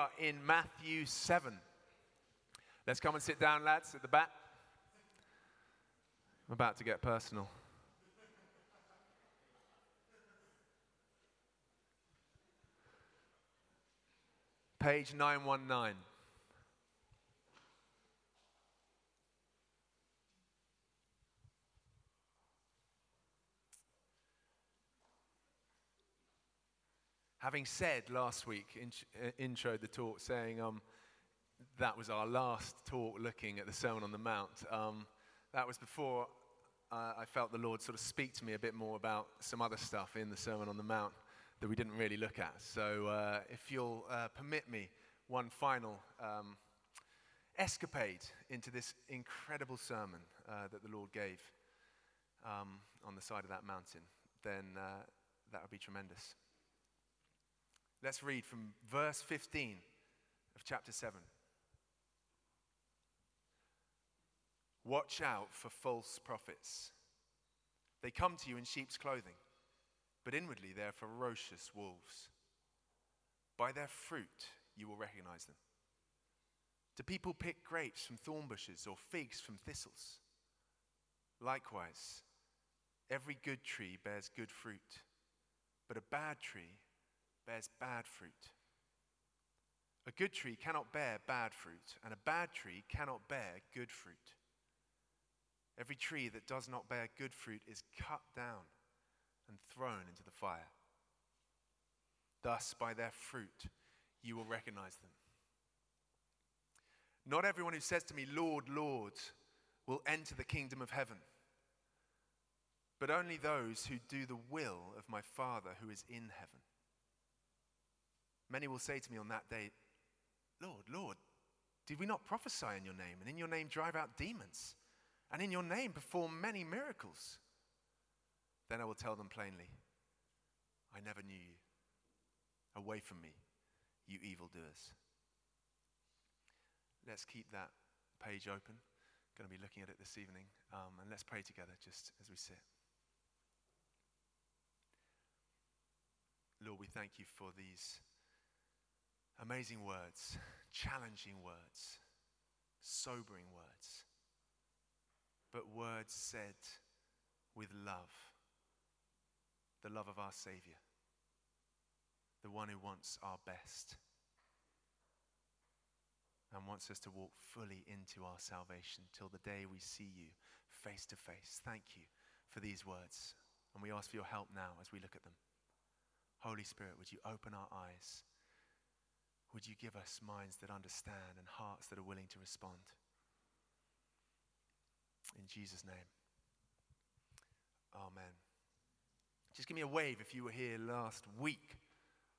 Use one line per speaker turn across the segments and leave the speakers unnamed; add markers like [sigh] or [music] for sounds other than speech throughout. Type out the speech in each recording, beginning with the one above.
are in Matthew 7. Let's come and sit down, lads, at the back. I'm about to get personal. Page 919. Having said last week, in, uh, introed the talk saying um, that was our last talk looking at the Sermon on the Mount, um, that was before uh, I felt the Lord sort of speak to me a bit more about some other stuff in the Sermon on the Mount that we didn't really look at. So uh, if you'll uh, permit me one final um, escapade into this incredible sermon uh, that the Lord gave um, on the side of that mountain, then uh, that would be tremendous. Let's read from verse 15 of chapter 7. Watch out for false prophets. They come to you in sheep's clothing, but inwardly they are ferocious wolves. By their fruit you will recognize them. Do people pick grapes from thorn bushes or figs from thistles? Likewise, every good tree bears good fruit, but a bad tree bears bad fruit. A good tree cannot bear bad fruit, and a bad tree cannot bear good fruit. Every tree that does not bear good fruit is cut down and thrown into the fire. Thus, by their fruit, you will recognize them. Not everyone who says to me, Lord, Lord, will enter the kingdom of heaven, but only those who do the will of my Father who is in heaven. Many will say to me on that day, Lord, Lord, did we not prophesy in your name, and in your name drive out demons, and in your name perform many miracles? Then I will tell them plainly, I never knew you. Away from me, you evildoers. Let's keep that page open. Going to be looking at it this evening. Um, and let's pray together just as we sit. Lord, we thank you for these Amazing words, challenging words, sobering words, but words said with love. The love of our Savior, the one who wants our best and wants us to walk fully into our salvation till the day we see you face to face. Thank you for these words. And we ask for your help now as we look at them. Holy Spirit, would you open our eyes? Would you give us minds that understand and hearts that are willing to respond? In Jesus' name. Amen. Just give me a wave if you were here last week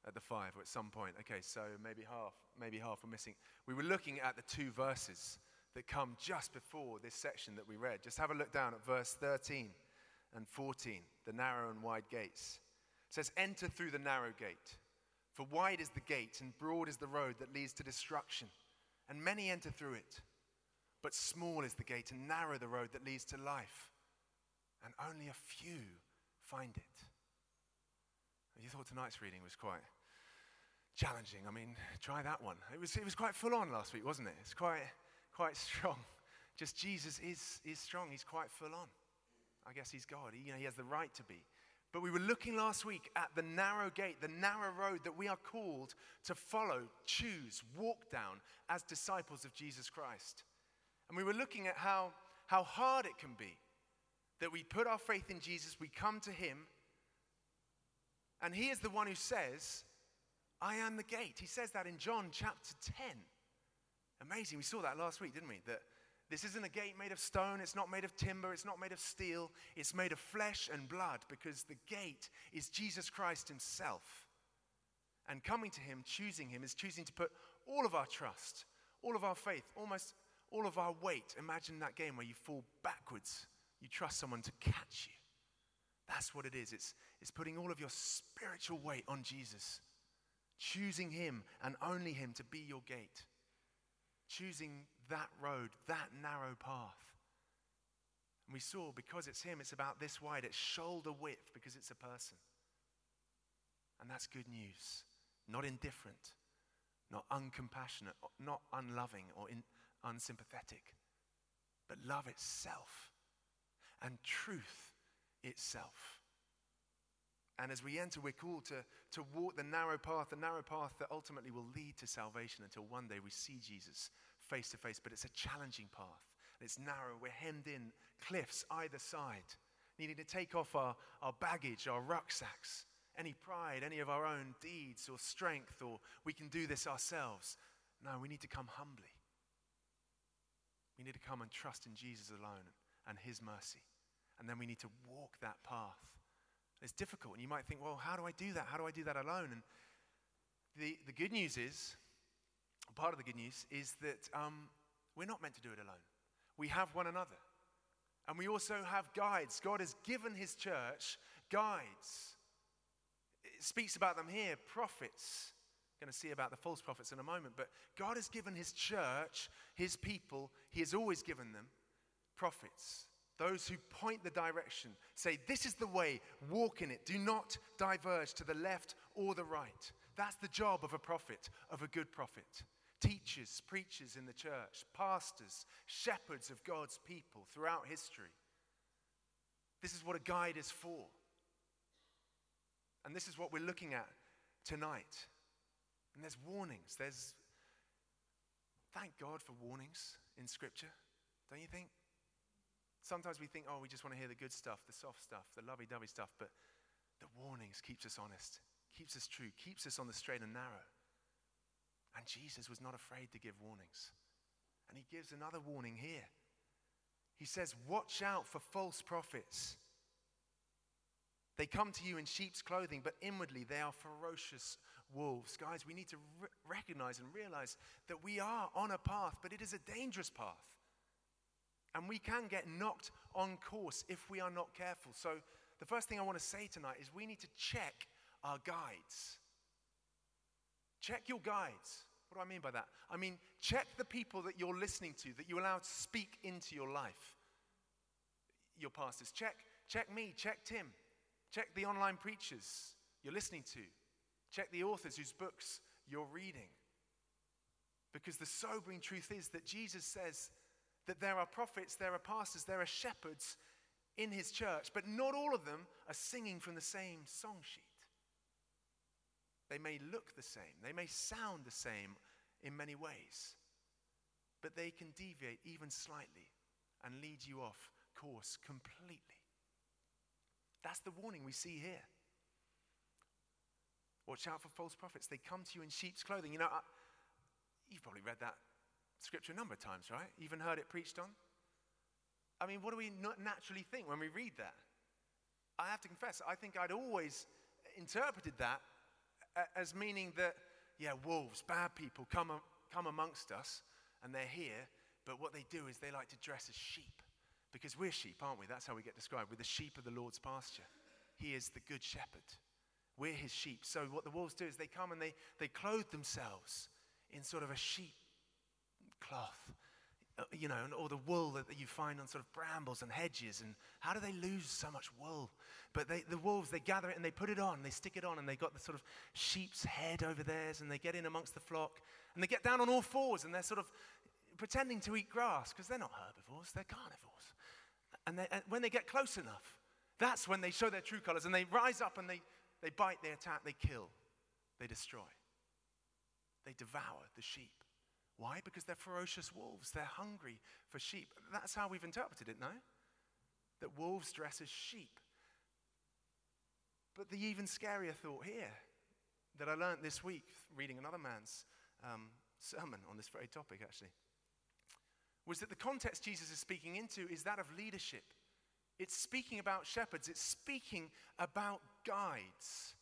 at the five or at some point. Okay, so maybe half, maybe half were missing. We were looking at the two verses that come just before this section that we read. Just have a look down at verse 13 and 14, the narrow and wide gates. It says, Enter through the narrow gate. For wide is the gate and broad is the road that leads to destruction, and many enter through it. But small is the gate and narrow the road that leads to life, and only a few find it. You thought tonight's reading was quite challenging. I mean, try that one. It was, it was quite full on last week, wasn't it? It's quite, quite strong. Just Jesus is, is strong. He's quite full on. I guess he's God. He, you know, he has the right to be. But we were looking last week at the narrow gate, the narrow road that we are called to follow, choose, walk down as disciples of Jesus Christ. And we were looking at how, how hard it can be that we put our faith in Jesus, we come to Him, and He is the one who says, I am the gate. He says that in John chapter 10. Amazing. We saw that last week, didn't we? That this isn't a gate made of stone, it's not made of timber, it's not made of steel, it's made of flesh and blood because the gate is Jesus Christ Himself. And coming to Him, choosing Him, is choosing to put all of our trust, all of our faith, almost all of our weight. Imagine that game where you fall backwards, you trust someone to catch you. That's what it is. It's, it's putting all of your spiritual weight on Jesus, choosing Him and only Him to be your gate, choosing that road, that narrow path. And we saw because it's Him, it's about this wide, it's shoulder width because it's a person. And that's good news. Not indifferent, not uncompassionate, not unloving or in, unsympathetic, but love itself and truth itself. And as we enter, we're called to, to walk the narrow path, the narrow path that ultimately will lead to salvation until one day we see Jesus face to face. But it's a challenging path. It's narrow. We're hemmed in, cliffs either side, needing to take off our, our baggage, our rucksacks, any pride, any of our own deeds or strength, or we can do this ourselves. No, we need to come humbly. We need to come and trust in Jesus alone and his mercy. And then we need to walk that path. It's difficult. And you might think, well, how do I do that? How do I do that alone? And the, the good news is, part of the good news is that um, we're not meant to do it alone. We have one another. And we also have guides. God has given his church guides. It speaks about them here, prophets. Going to see about the false prophets in a moment. But God has given his church, his people, he has always given them prophets. Those who point the direction, say, This is the way, walk in it. Do not diverge to the left or the right. That's the job of a prophet, of a good prophet. Teachers, preachers in the church, pastors, shepherds of God's people throughout history. This is what a guide is for. And this is what we're looking at tonight. And there's warnings. There's, thank God for warnings in Scripture, don't you think? Sometimes we think, oh, we just want to hear the good stuff, the soft stuff, the lovey dovey stuff, but the warnings keeps us honest, keeps us true, keeps us on the straight and narrow. And Jesus was not afraid to give warnings. And he gives another warning here. He says, Watch out for false prophets. They come to you in sheep's clothing, but inwardly they are ferocious wolves. Guys, we need to re- recognize and realize that we are on a path, but it is a dangerous path. And we can get knocked on course if we are not careful. So, the first thing I want to say tonight is we need to check our guides. Check your guides. What do I mean by that? I mean, check the people that you're listening to, that you allow to speak into your life. Your pastors. Check, check me, check Tim. Check the online preachers you're listening to. Check the authors whose books you're reading. Because the sobering truth is that Jesus says that there are prophets, there are pastors, there are shepherds in his church, but not all of them are singing from the same song sheet. They may look the same, they may sound the same in many ways, but they can deviate even slightly and lead you off course completely. That's the warning we see here. Watch out for false prophets. They come to you in sheep's clothing. You know, I, you've probably read that scripture a number of times, right? Even heard it preached on. I mean, what do we naturally think when we read that? I have to confess, I think I'd always interpreted that as meaning that, yeah, wolves, bad people come, come amongst us and they're here, but what they do is they like to dress as sheep. Because we're sheep, aren't we? That's how we get described. We're the sheep of the Lord's pasture. He is the good shepherd. We're his sheep. So what the wolves do is they come and they, they clothe themselves in sort of a sheep cloth, Uh, you know, or the wool that you find on sort of brambles and hedges. And how do they lose so much wool? But they, the wolves, they gather it and they put it on, they stick it on, and they got the sort of sheep's head over theirs, and they get in amongst the flock, and they get down on all fours, and they're sort of pretending to eat grass because they're not herbivores, they're carnivores. And, they, and when they get close enough, that's when they show their true colors, and they rise up and they, they bite, they attack, they kill, they destroy, they devour the sheep. Why? Because they're ferocious wolves. They're hungry for sheep. That's how we've interpreted it, no? That wolves dress as sheep. But the even scarier thought here that I learned this week, reading another man's um, sermon on this very topic, actually, was that the context Jesus is speaking into is that of leadership. It's speaking about shepherds, it's speaking about guides.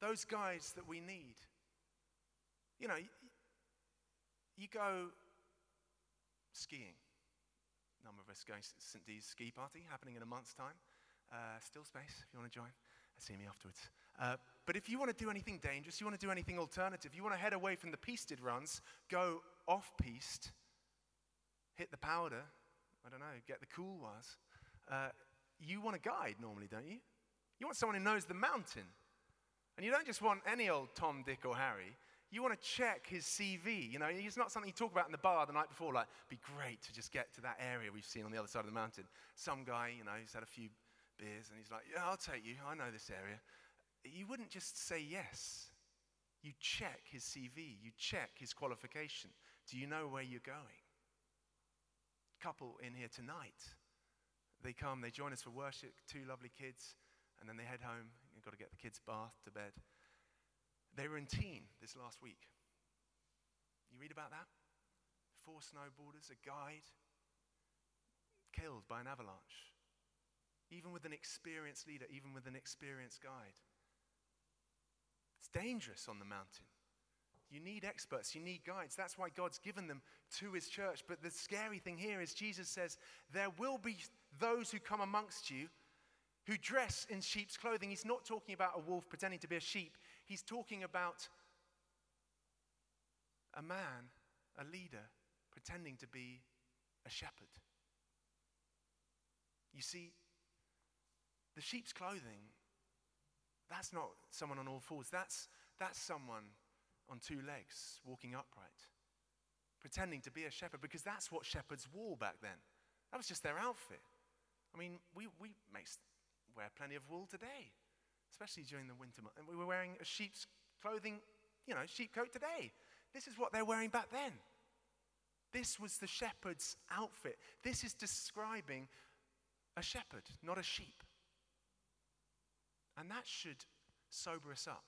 Those guides that we need. You know, you go skiing. A number of us going to St. D's ski party happening in a month's time. Uh, still space if you want to join. See me afterwards. Uh, but if you want to do anything dangerous, you want to do anything alternative, you want to head away from the pisted runs, go off piste, hit the powder, I don't know, get the cool ones. Uh, you want a guide normally, don't you? You want someone who knows the mountain. And you don't just want any old Tom, Dick, or Harry. You want to check his CV. You know, it's not something you talk about in the bar the night before, like, be great to just get to that area we've seen on the other side of the mountain. Some guy, you know, he's had a few beers and he's like, yeah, I'll take you. I know this area. You wouldn't just say yes. You check his CV, you check his qualification. Do you know where you're going? Couple in here tonight. They come, they join us for worship, two lovely kids, and then they head home. You've got to get the kids' bath to bed. They were in Tignes this last week. You read about that? Four snowboarders, a guide, killed by an avalanche. Even with an experienced leader, even with an experienced guide. It's dangerous on the mountain. You need experts, you need guides. That's why God's given them to his church. But the scary thing here is Jesus says, There will be those who come amongst you who dress in sheep's clothing. He's not talking about a wolf pretending to be a sheep, he's talking about a man, a leader, pretending to be a shepherd. You see, the sheep's clothing, that's not someone on all fours. That's, that's someone on two legs, walking upright, pretending to be a shepherd, because that's what shepherds wore back then. That was just their outfit. I mean, we, we make, wear plenty of wool today, especially during the winter months. And we were wearing a sheep's clothing, you know, sheep coat today. This is what they're wearing back then. This was the shepherd's outfit. This is describing a shepherd, not a sheep. And that should sober us up.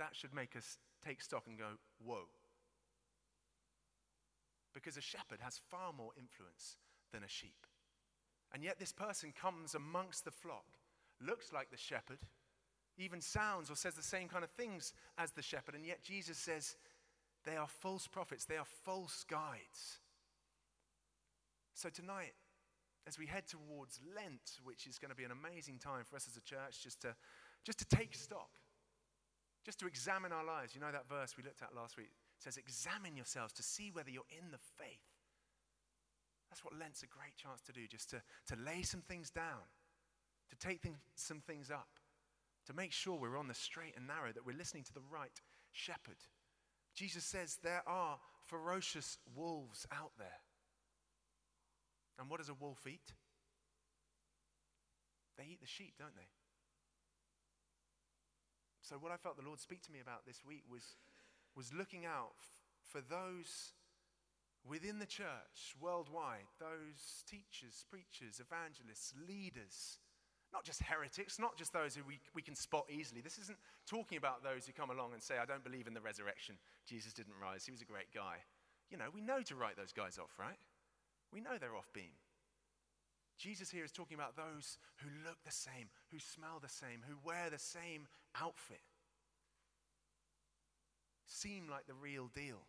That should make us take stock and go, whoa. Because a shepherd has far more influence than a sheep. And yet, this person comes amongst the flock, looks like the shepherd, even sounds or says the same kind of things as the shepherd. And yet, Jesus says they are false prophets, they are false guides. So, tonight, as we head towards Lent, which is going to be an amazing time for us as a church just to, just to take stock, just to examine our lives. You know that verse we looked at last week? It says, Examine yourselves to see whether you're in the faith. That's what Lent's a great chance to do, just to, to lay some things down, to take some things up, to make sure we're on the straight and narrow, that we're listening to the right shepherd. Jesus says there are ferocious wolves out there. And what does a wolf eat? They eat the sheep, don't they? So, what I felt the Lord speak to me about this week was, was looking out f- for those within the church worldwide, those teachers, preachers, evangelists, leaders, not just heretics, not just those who we, we can spot easily. This isn't talking about those who come along and say, I don't believe in the resurrection. Jesus didn't rise. He was a great guy. You know, we know to write those guys off, right? We know they're off beam. Jesus here is talking about those who look the same, who smell the same, who wear the same outfit, seem like the real deal.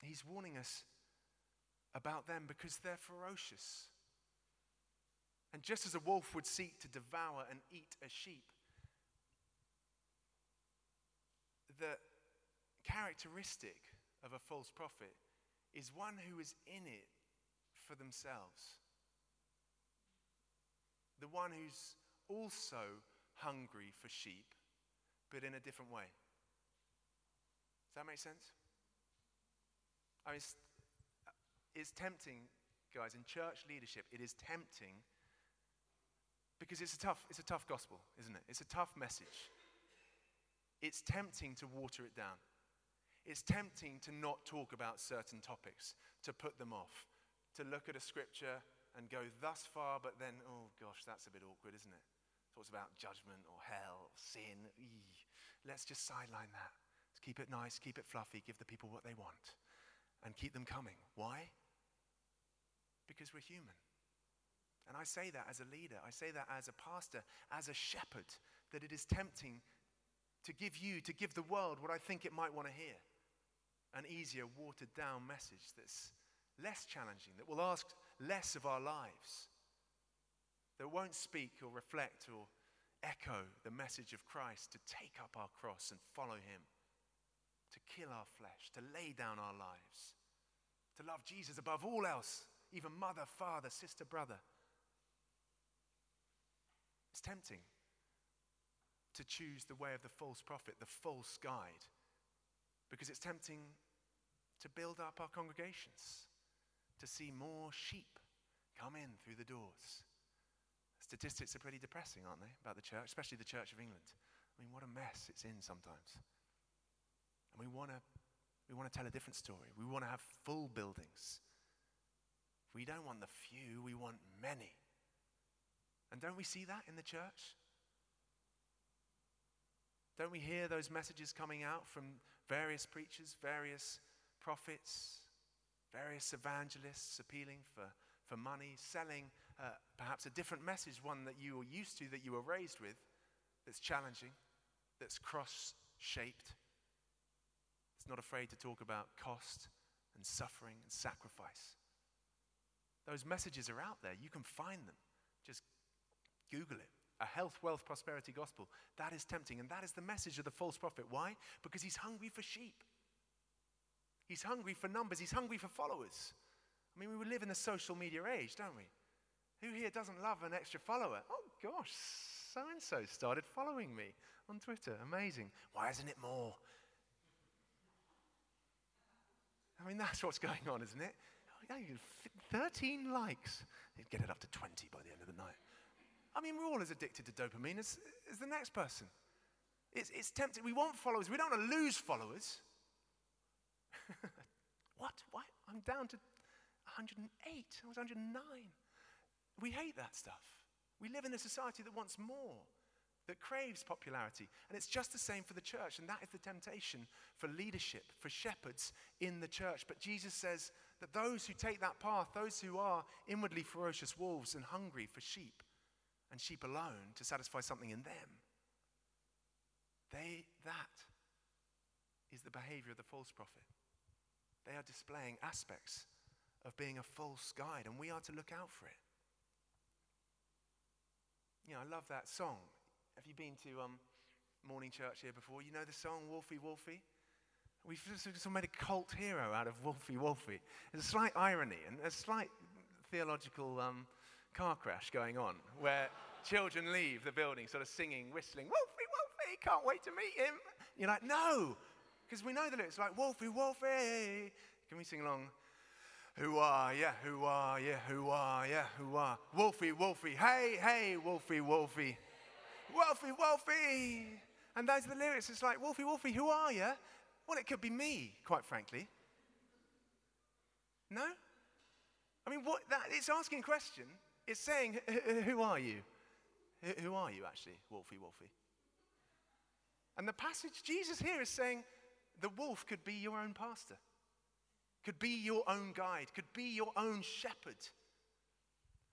He's warning us about them because they're ferocious. And just as a wolf would seek to devour and eat a sheep, the characteristic of a false prophet is one who is in it for themselves. The one who's also hungry for sheep, but in a different way. Does that make sense? I mean, it's, it's tempting, guys, in church leadership, it is tempting because it's a tough, it's a tough gospel, isn't it? It's a tough message. It's tempting to water it down. It's tempting to not talk about certain topics, to put them off, to look at a scripture and go thus far, but then, oh gosh, that's a bit awkward, isn't it? Talks about judgment or hell or sin. Eey. Let's just sideline that. Let's keep it nice, keep it fluffy, give the people what they want and keep them coming. Why? Because we're human. And I say that as a leader, I say that as a pastor, as a shepherd, that it is tempting to give you, to give the world what I think it might want to hear an easier, watered down message that's less challenging, that will ask less of our lives, that won't speak or reflect or echo the message of Christ to take up our cross and follow Him to kill our flesh, to lay down our lives, to love Jesus above all else, even mother, father, sister, brother. It's tempting. to choose the way of the false prophet, the false guide, because it's tempting to build up our congregations, to see more sheep come in through the doors. Statistics are pretty depressing, aren't they, about the church, especially the Church of England? I mean, what a mess it's in sometimes. And we want to we want to tell a different story. We want to have full buildings. We don't want the few, we want many. And don't we see that in the church? Don't we hear those messages coming out from various preachers, various prophets, various evangelists appealing for, for money, selling uh, perhaps a different message, one that you were used to, that you were raised with, that's challenging, that's cross shaped, it's not afraid to talk about cost and suffering and sacrifice. Those messages are out there. You can find them. Just Google it. A health, wealth, prosperity gospel. That is tempting. And that is the message of the false prophet. Why? Because he's hungry for sheep. He's hungry for numbers. He's hungry for followers. I mean, we live in a social media age, don't we? Who here doesn't love an extra follower? Oh, gosh, so and so started following me on Twitter. Amazing. Why isn't it more? I mean, that's what's going on, isn't it? 13 likes. You'd get it up to 20 by the end of the night. I mean, we're all as addicted to dopamine as, as the next person. It's, it's tempting. We want followers. We don't want to lose followers. [laughs] what? Why? I'm down to 108. I was 109. We hate that stuff. We live in a society that wants more that craves popularity. And it's just the same for the church. And that is the temptation for leadership, for shepherds in the church. But Jesus says that those who take that path, those who are inwardly ferocious wolves and hungry for sheep, and sheep alone to satisfy something in them, they, that is the behavior of the false prophet. They are displaying aspects of being a false guide, and we are to look out for it. You know, I love that song. Have you been to um, morning church here before? You know the song Wolfie Wolfie? We've sort of made a cult hero out of Wolfie Wolfie. There's a slight irony and a slight theological um, car crash going on where children leave the building sort of singing, whistling, Wolfie Wolfie, can't wait to meet him. You're like, no, because we know the lyrics like, Wolfie Wolfie. Can we sing along? Who are, yeah, who are, yeah, who are, yeah, who are. Wolfie, Wolfie, hey, hey, Wolfie, Wolfie. Wolfie, Wolfie. And those are the lyrics. It's like, Wolfie, Wolfie, who are you? Well, it could be me, quite frankly. No? I mean, what that, it's asking a question. It's saying, who are you? Who are you, actually, Wolfie, Wolfie? And the passage, Jesus here is saying, the wolf could be your own pastor, could be your own guide, could be your own shepherd.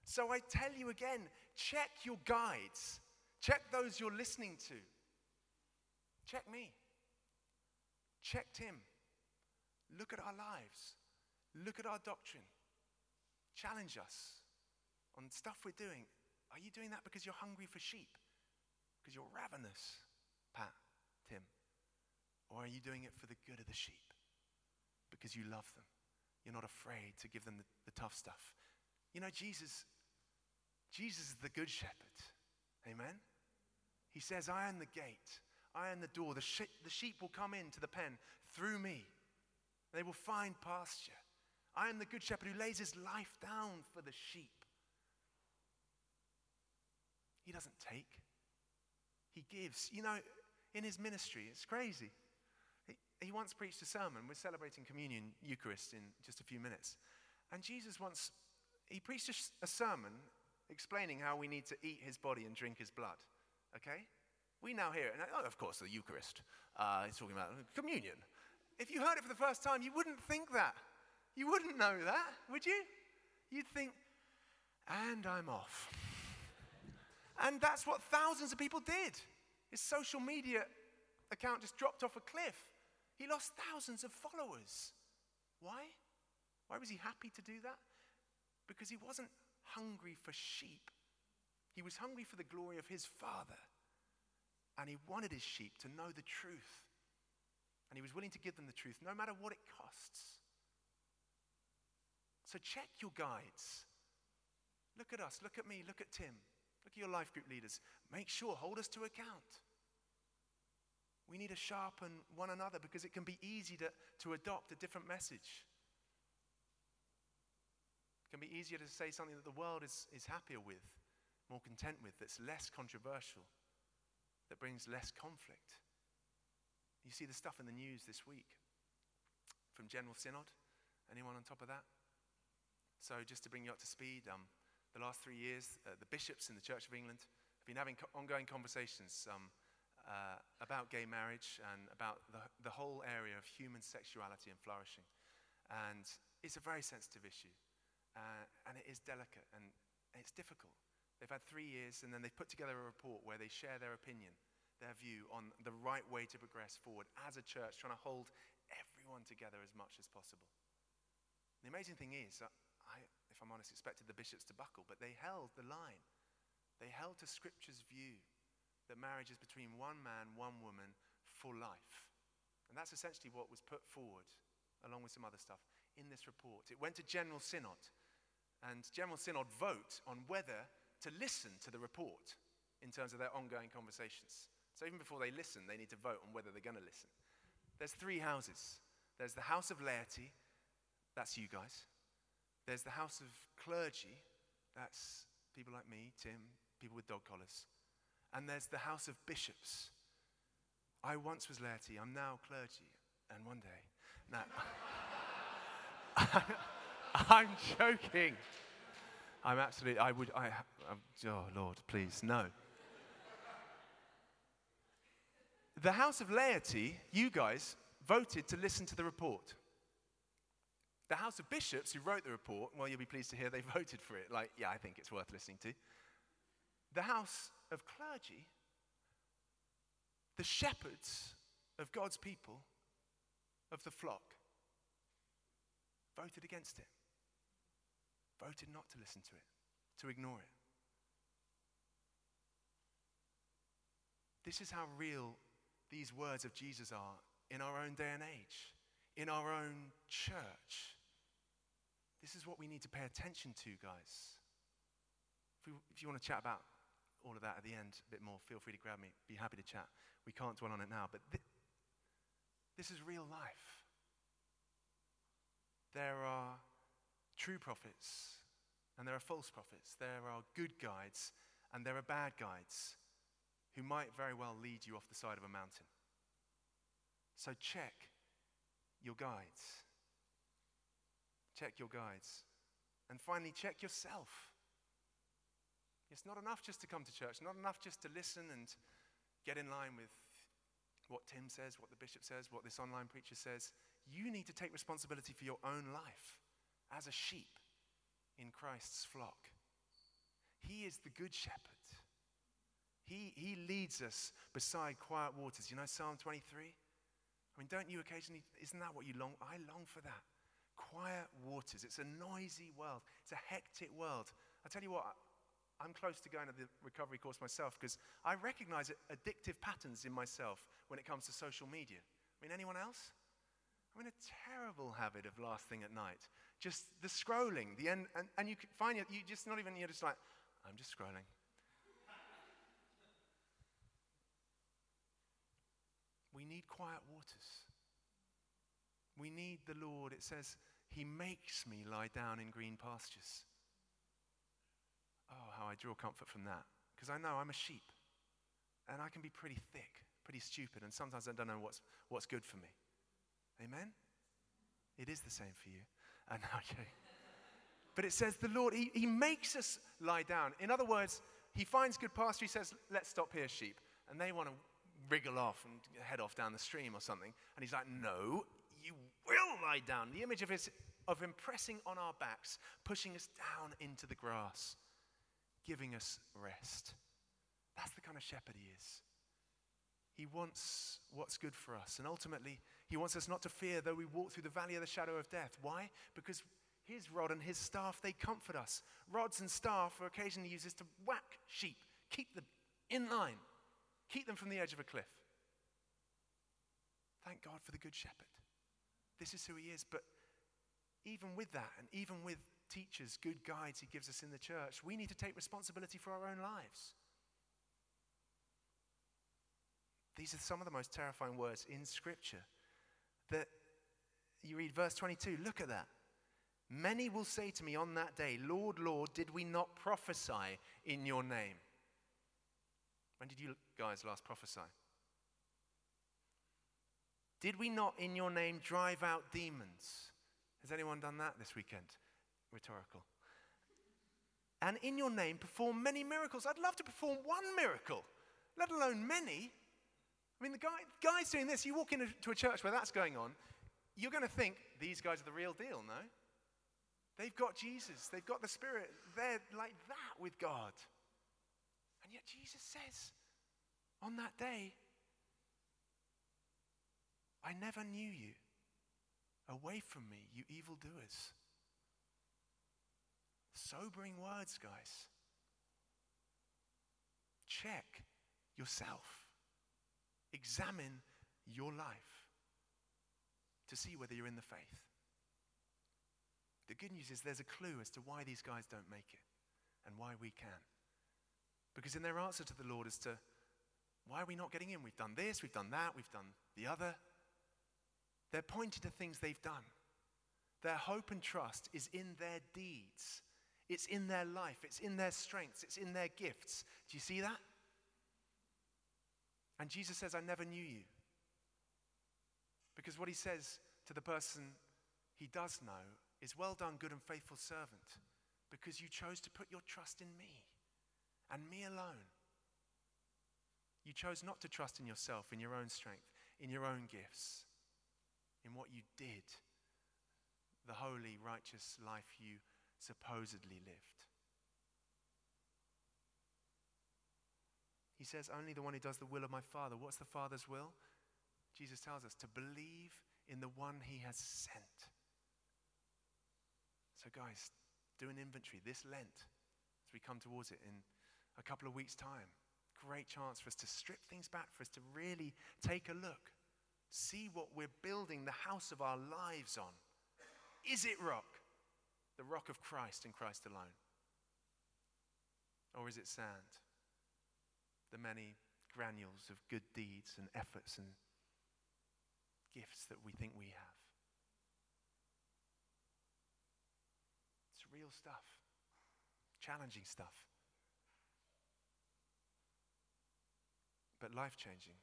So I tell you again check your guides Check those you're listening to. Check me. Check Tim. Look at our lives. Look at our doctrine. Challenge us on stuff we're doing. Are you doing that because you're hungry for sheep? Because you're ravenous, Pat, Tim? Or are you doing it for the good of the sheep? Because you love them. You're not afraid to give them the, the tough stuff. You know, Jesus, Jesus is the good shepherd. Amen? He says, I am the gate, I am the door. The, the sheep will come into the pen through me, they will find pasture. I am the good shepherd who lays his life down for the sheep. He doesn't take, he gives. You know, in his ministry, it's crazy. He, he once preached a sermon. We're celebrating communion, Eucharist, in just a few minutes. And Jesus once, he preached a, a sermon explaining how we need to eat his body and drink his blood. Okay? We now hear it. And, oh, of course, the Eucharist. Uh, he's talking about communion. If you heard it for the first time, you wouldn't think that. You wouldn't know that, would you? You'd think, and I'm off. And that's what thousands of people did. His social media account just dropped off a cliff. He lost thousands of followers. Why? Why was he happy to do that? Because he wasn't hungry for sheep. He was hungry for the glory of his Father. And he wanted his sheep to know the truth. And he was willing to give them the truth, no matter what it costs. So check your guides. Look at us, look at me, look at Tim, look at your life group leaders. Make sure, hold us to account. We need to sharpen one another because it can be easy to, to adopt a different message. It can be easier to say something that the world is, is happier with, more content with, that's less controversial, that brings less conflict. You see the stuff in the news this week from General Synod. Anyone on top of that? So, just to bring you up to speed, um, the last three years, uh, the bishops in the Church of England have been having co- ongoing conversations um, uh, about gay marriage and about the, the whole area of human sexuality and flourishing. And it's a very sensitive issue, uh, and it is delicate and it's difficult. They've had three years, and then they've put together a report where they share their opinion, their view on the right way to progress forward as a church, trying to hold everyone together as much as possible. The amazing thing is, I, I'm honest, expected the bishops to buckle, but they held the line. They held to Scripture's view that marriage is between one man, one woman, for life. And that's essentially what was put forward, along with some other stuff, in this report. It went to General Synod, and General Synod vote on whether to listen to the report in terms of their ongoing conversations. So even before they listen, they need to vote on whether they're going to listen. There's three houses there's the house of laity, that's you guys. There's the house of clergy, that's people like me, Tim, people with dog collars. And there's the house of bishops. I once was laity, I'm now clergy, and one day. Now, [laughs] I'm joking. I'm absolutely, I would, I, oh Lord, please, no. The house of laity, you guys, voted to listen to the report. The House of Bishops, who wrote the report, well, you'll be pleased to hear they [laughs] voted for it. Like, yeah, I think it's worth listening to. The House of Clergy, the shepherds of God's people, of the flock, voted against it, voted not to listen to it, to ignore it. This is how real these words of Jesus are in our own day and age, in our own church. This is what we need to pay attention to, guys. If, we, if you want to chat about all of that at the end a bit more, feel free to grab me. Be happy to chat. We can't dwell on it now, but th- this is real life. There are true prophets and there are false prophets. There are good guides and there are bad guides who might very well lead you off the side of a mountain. So check your guides. Check your guides. And finally, check yourself. It's not enough just to come to church, not enough just to listen and get in line with what Tim says, what the bishop says, what this online preacher says. You need to take responsibility for your own life as a sheep in Christ's flock. He is the good shepherd. He, he leads us beside quiet waters. You know Psalm 23? I mean, don't you occasionally, isn't that what you long? I long for that. Quiet waters. It's a noisy world, it's a hectic world. I tell you what, I'm close to going to the recovery course myself because I recognize addictive patterns in myself when it comes to social media. I mean, anyone else? I'm in a terrible habit of last thing at night. Just the scrolling, the end, and, and you find it, you just not even, you're just like, I'm just scrolling. We need quiet waters. We need the Lord. It says, He makes me lie down in green pastures. Oh, how I draw comfort from that. Because I know I'm a sheep. And I can be pretty thick, pretty stupid, and sometimes I don't know what's, what's good for me. Amen? It is the same for you. [laughs] Know, okay. But it says the Lord, he, he makes us lie down. In other words, He finds good pasture. He says, Let's stop here, sheep. And they want to wriggle off and head off down the stream or something. And he's like, No, will lie down. The image of, his, of him pressing on our backs, pushing us down into the grass, giving us rest. That's the kind of shepherd he is. He wants what's good for us. And ultimately, he wants us not to fear though we walk through the valley of the shadow of death. Why? Because his rod and his staff, they comfort us. Rods and staff are occasionally used to whack sheep, keep them in line. Keep them from the edge of a cliff. Thank God for the Good Shepherd. This is who he is. But even with that, and even with teachers, good guides he gives us in the church, we need to take responsibility for our own lives. These are some of the most terrifying words in Scripture. That you read verse 22, look at that. Many will say to me on that day, Lord, Lord, did we not prophesy in your name? When did you guys last prophesy? Did we not in your name drive out demons? Has anyone done that this weekend? Rhetorical. And in your name perform many miracles. I'd love to perform one miracle, let alone many. I mean, the guy, guy's doing this. You walk into a church where that's going on, you're going to think these guys are the real deal, no? They've got Jesus, they've got the Spirit. They're like that with God. And yet Jesus says on that day, I never knew you. Away from me, you evildoers. Sobering words, guys. Check yourself. Examine your life to see whether you're in the faith. The good news is there's a clue as to why these guys don't make it and why we can. Because in their answer to the Lord as to why are we not getting in? We've done this, we've done that, we've done the other. They're pointing to things they've done. Their hope and trust is in their deeds. It's in their life, it's in their strengths, it's in their gifts. Do you see that? And Jesus says, I never knew you. Because what he says to the person he does know is, Well done, good and faithful servant, because you chose to put your trust in me and me alone. You chose not to trust in yourself, in your own strength, in your own gifts, in what you did, the holy, righteous life you supposedly lived. He says, Only the one who does the will of my Father. What's the Father's will? Jesus tells us to believe in the one he has sent. So, guys, do an inventory this Lent as we come towards it in a couple of weeks' time. Great chance for us to strip things back, for us to really take a look, see what we're building the house of our lives on. Is it rock? The rock of Christ and Christ alone? Or is it sand? The many granules of good deeds and efforts and gifts that we think we have. It's real stuff, challenging stuff, but life changing.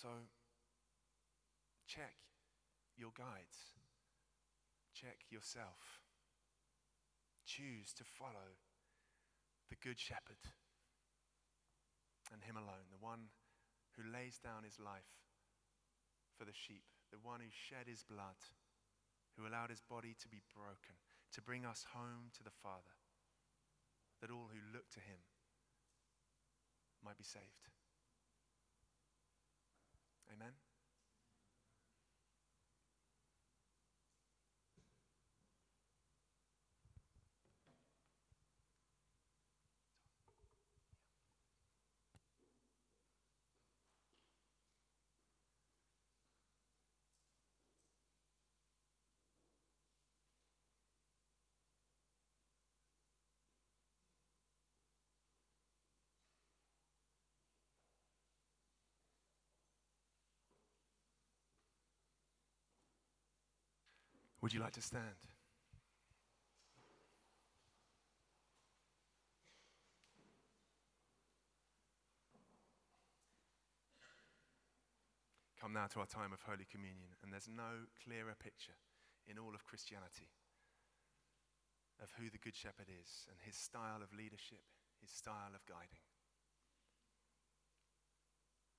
So, check your guides, check yourself. Choose to follow the Good Shepherd and Him alone, the one who lays down his life for the sheep, the one who shed his blood, who allowed his body to be broken, to bring us home to the Father, that all who look to him might be saved. Amen. Would you like to stand? Come now to our time of Holy Communion, and there's no clearer picture in all of Christianity of who the Good Shepherd is and his style of leadership, his style of guiding.